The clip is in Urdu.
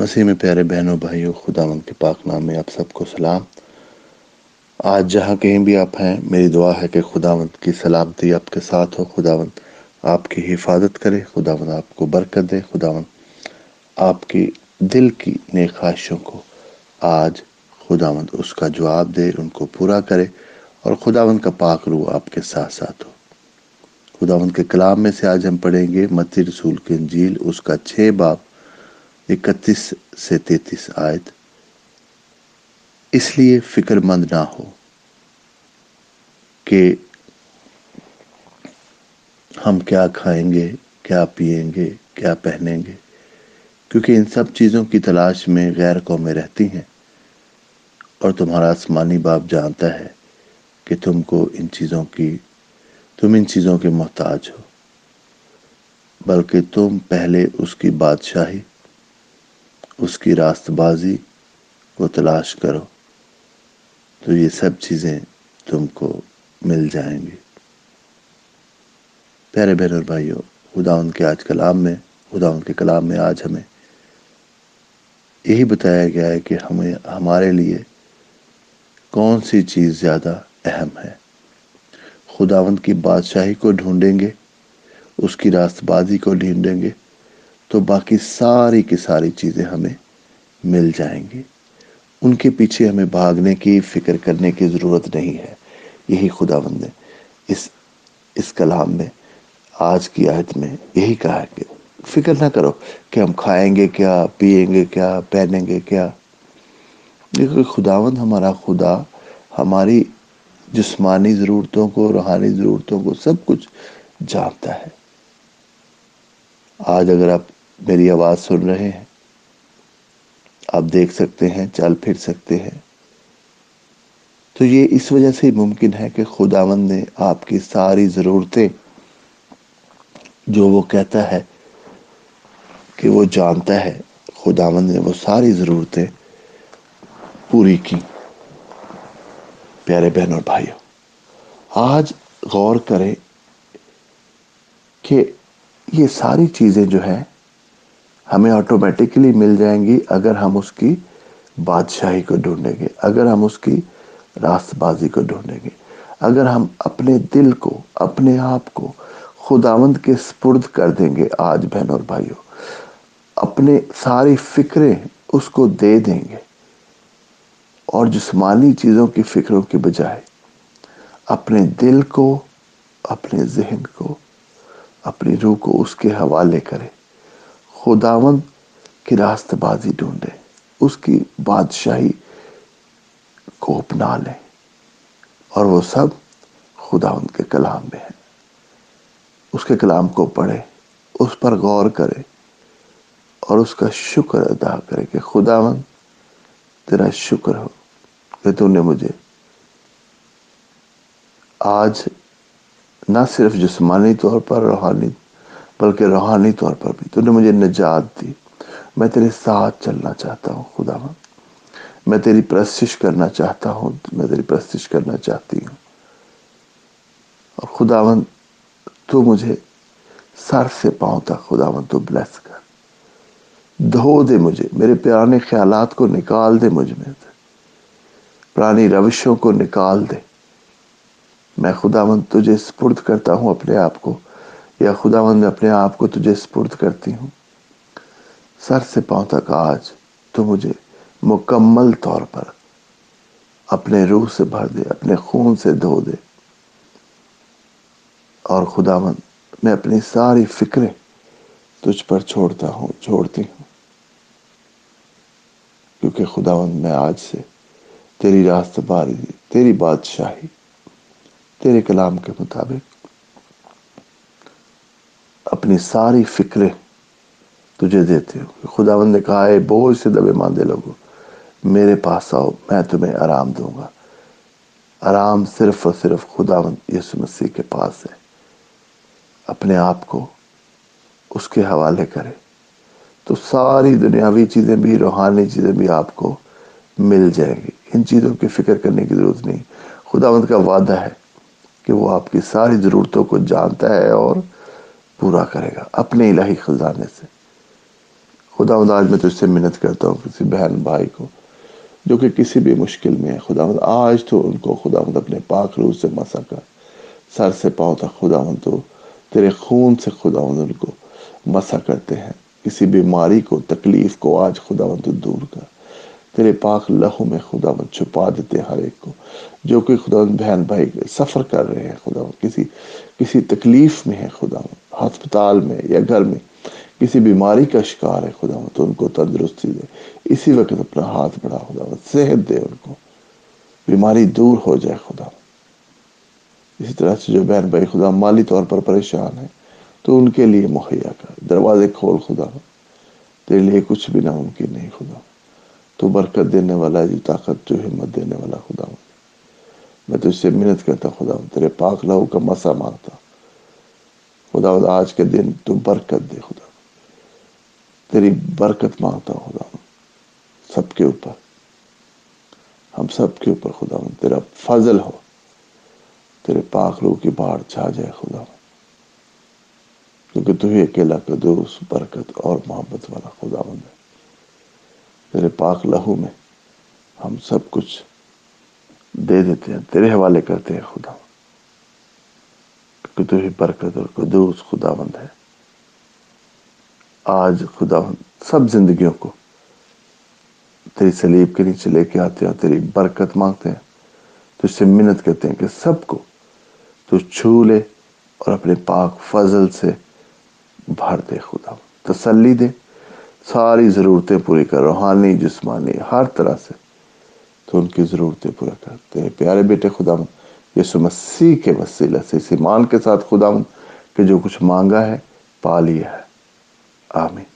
مسیح میں پیارے بہنوں، بھائیوں خداون کے پاک نام میں آپ سب کو سلام۔ آج جہاں کہیں بھی آپ ہیں، میری دعا ہے کہ خداوند کی سلامتی آپ کے ساتھ ہو خداوند آپ کی حفاظت کرے خداوند آپ کو برکت دے خداوند آپ کی دل کی نیک خواہشوں کو آج خداوند اس کا جواب دے، ان کو پورا کرے اور خداوند کا پاک روح آپ کے ساتھ ساتھ ہو۔ خداوند کے کلام میں سے آج ہم پڑھیں گے متی رسول کے انجیل، اس کا چھ باپ اکتیس سے تینتیس آیت۔ اس لیے فکر مند نہ ہو کہ ہم کیا کھائیں گے، کیا پئیں گے، کیا پہنیں گے۔ کیونکہ ان سب چیزوں کی تلاش میں غیر قومیں رہتی ہیں۔ اور تمہارا آسمانی باپ جانتا ہے کہ تم کو ان چیزوں کی، تم ان چیزوں کے محتاج ہو۔ بلکہ تم پہلے اس کی بادشاہی اس کی راست بازی کو تلاش کرو، تو یہ سب چیزیں تم کو مل جائیں گی۔ پیارے بہن اور بھائیوں، خدا ان کے آج کلام میں، خدا ان کے کلام میں آج ہمیں یہی بتایا گیا ہے کہ ہمیں، ہمارے لیے کون سی چیز زیادہ اہم ہے۔ خداوند کی بادشاہی کو ڈھونڈیں گے، اس کی راست بازی کو ڈھونڈیں گے تو باقی ساری کی ساری چیزیں ہمیں مل جائیں گی۔ ان کے پیچھے ہمیں بھاگنے کی فکر کرنے کی ضرورت نہیں ہے۔ یہی خدا بند نے اس اس کلام میں، آج کی آیت میں یہی کہا ہے کہ فکر نہ کرو کہ ہم کھائیں گے کیا، پیئیں گے کیا، پہنیں گے کیا۔ دیکھو، خداوند ہمارا خدا، ہماری جسمانی ضرورتوں کو، روحانی ضرورتوں کو سب کچھ جانتا ہے۔ آج اگر آپ میری آواز سن رہے ہیں۔ آپ دیکھ سکتے ہیں، چل پھر سکتے ہیں۔ تو یہ اس وجہ سے ممکن ہے کہ خداوند نے آپ کی ساری ضرورتیں جو وہ کہتا ہے کہ وہ جانتا ہے، خداوند نے وہ ساری ضرورتیں پوری کی۔ پیارے بہن اور بھائیوں، آج غور کریں کہ یہ ساری چیزیں جو ہیں ہمیں آٹومیٹکلی مل جائیں گی اگر ہم اس کی بادشاہی کو ڈھونڈیں گے، اگر ہم اس کی راست بازی کو ڈھونڈیں گے۔ اگر ہم اپنے دل کو، اپنے آپ کو خداوند کے سپرد کر دیں گے، آج بہن اور بھائیوں اپنے ساری فکریں اس کو دے دیں گے۔ اور جسمانی چیزوں کی فکروں کے بجائے اپنے دل کو، اپنے ذہن کو، اپنی روح کو اس کے حوالے کرے خداوند کی راست بازی ڈھونڈے، اس کی بادشاہی کو اپنا لیں۔ اور وہ سب خداوند کے کلام میں ہے اس کے کلام کو پڑھے، اس پر غور کرے، اور اس کا شکر ادا کرے کہ خداوند تیرا شکر ہو کہ تو نے مجھے آج نہ صرف جسمانی طور پر، روحانی بلکہ روحانی طور پر بھی۔ تو نے مجھے نجات دی۔ میں تیرے ساتھ چلنا چاہتا ہوں، خدا میں تیری پرستش کرنا چاہتا ہوں، میں تیری پرستش کرنا چاہتی ہوں۔ اور خداون تو مجھے سر سے پاؤں تک خداون تو بلیس کر۔ دھو دے مجھے، میرے پیرانے خیالات کو نکال دے مجھ میں۔ پرانی روشوں کو نکال دے۔ میں خدا مند تجھے سپرد کرتا ہوں، اپنے آپ کو یا خدا مند میں اپنے آپ کو تجھے سپرد کرتی ہوں۔ سر سے پاؤں تک آج تو مجھے مکمل طور پر اپنے روح سے بھر دے، اپنے خون سے دھو دے۔ اور خدا مند میں اپنی ساری فکریں تجھ پر چھوڑتا ہوں، چھوڑتی ہوں۔ کیونکہ خداوند، میں آج سے تیری راست باری، تیری بادشاہی، تیرے کلام کے مطابق اپنی ساری فکریں تجھے دیتے ہو خداوند نے کہا ہے بوجھ سے دبے ماندے لوگوں، میرے پاس آؤ، میں تمہیں آرام دوں گا۔ آرام صرف اور صرف خداوند یسو مسیح کے پاس ہے۔ اپنے آپ کو اس کے حوالے کرے۔ تو ساری دنیاوی چیزیں بھی، روحانی چیزیں بھی آپ کو مل جائیں گی۔ ان چیزوں کی فکر کرنے کی ضرورت نہیں۔ خداوند کا وعدہ ہے کہ وہ آپ کی ساری ضرورتوں کو جانتا ہے اور پورا کرے گا، اپنے الہی خزانے سے۔ خدا آج میں تجھ سے منت کرتا ہوں، کسی بہن بھائی کو، جو کہ کسی بھی مشکل میں ہے۔ خدا آج تو ان کو خدا اپنے پاک روح سے مسا کر۔ سر سے پاؤں تک خدا تو تیرے خون سے خدا ان کو مسا کرتے ہیں۔ کسی بیماری کو، تکلیف کو آج خدا تو دور کر۔ تیرے پاک لہو میں خدا مند چھپا دیتے ہر ایک کو۔ جو کہ خدا بہن بھائی سفر کر رہے ہیں، خدا کسی کسی تکلیف میں ہے، خدا ہسپتال میں یا گھر میں کسی بیماری کا شکار ہے، خدا تو ان کو تندرستی دے۔ اسی وقت اپنا ہاتھ بڑھا، خدا صحت دے ان کو۔ بیماری دور ہو جائے، خدا اسی طرح سے جو بہن بھائی خدا مالی طور پر پریشان ہے تو ان کے لیے مہیا کر۔ دروازے کھول، خدا تیرے لیے کچھ بھی ناممکن نہیں، خدا تو برکت دینے والا جو طاقت، جو ہمت دینے والا، خدا میں تجھ سے محنت کرتا خدا تیرے پاک لہو کا مسا مانگتا خدا آج کے دن تو برکت دے خدا. تیری برکت مانگتا ہوں خدا. سب کے اوپر. ہم سب کے اوپر خدا. تیرا فضل ہو. تیرے پاک لو کی باڑ چھا جائے خدا. کیونکہ تو ہی اکیلا قدوس، برکت اور محبت والا خدا ہے تیرے پاک لہو میں ہم سب کچھ دے دیتے ہیں، تیرے حوالے کرتے ہیں خدا. تو ہی برکت اور قدوس خدا بند ہے۔ آج خدا سب زندگیوں کو تیری سلیب کے نیچے لے کے آتے ہیں تیری برکت مانگتے ہیں۔ تو اس سے منت کرتے ہیں کہ سب کو تو چھو لے اور اپنے پاک فضل سے بھر دے خدا تسلی دے۔ ساری ضرورتیں پوری کر۔ روحانی، جسمانی، ہر طرح سے تو ان کی ضرورتیں پورا کر۔ تیرے پیارے بیٹے خدا یسو مسیح کے وسیلہ سے، اس ایمان کے ساتھ خدا کہ جو کچھ مانگا ہے، پا لیا ہے۔ آمین۔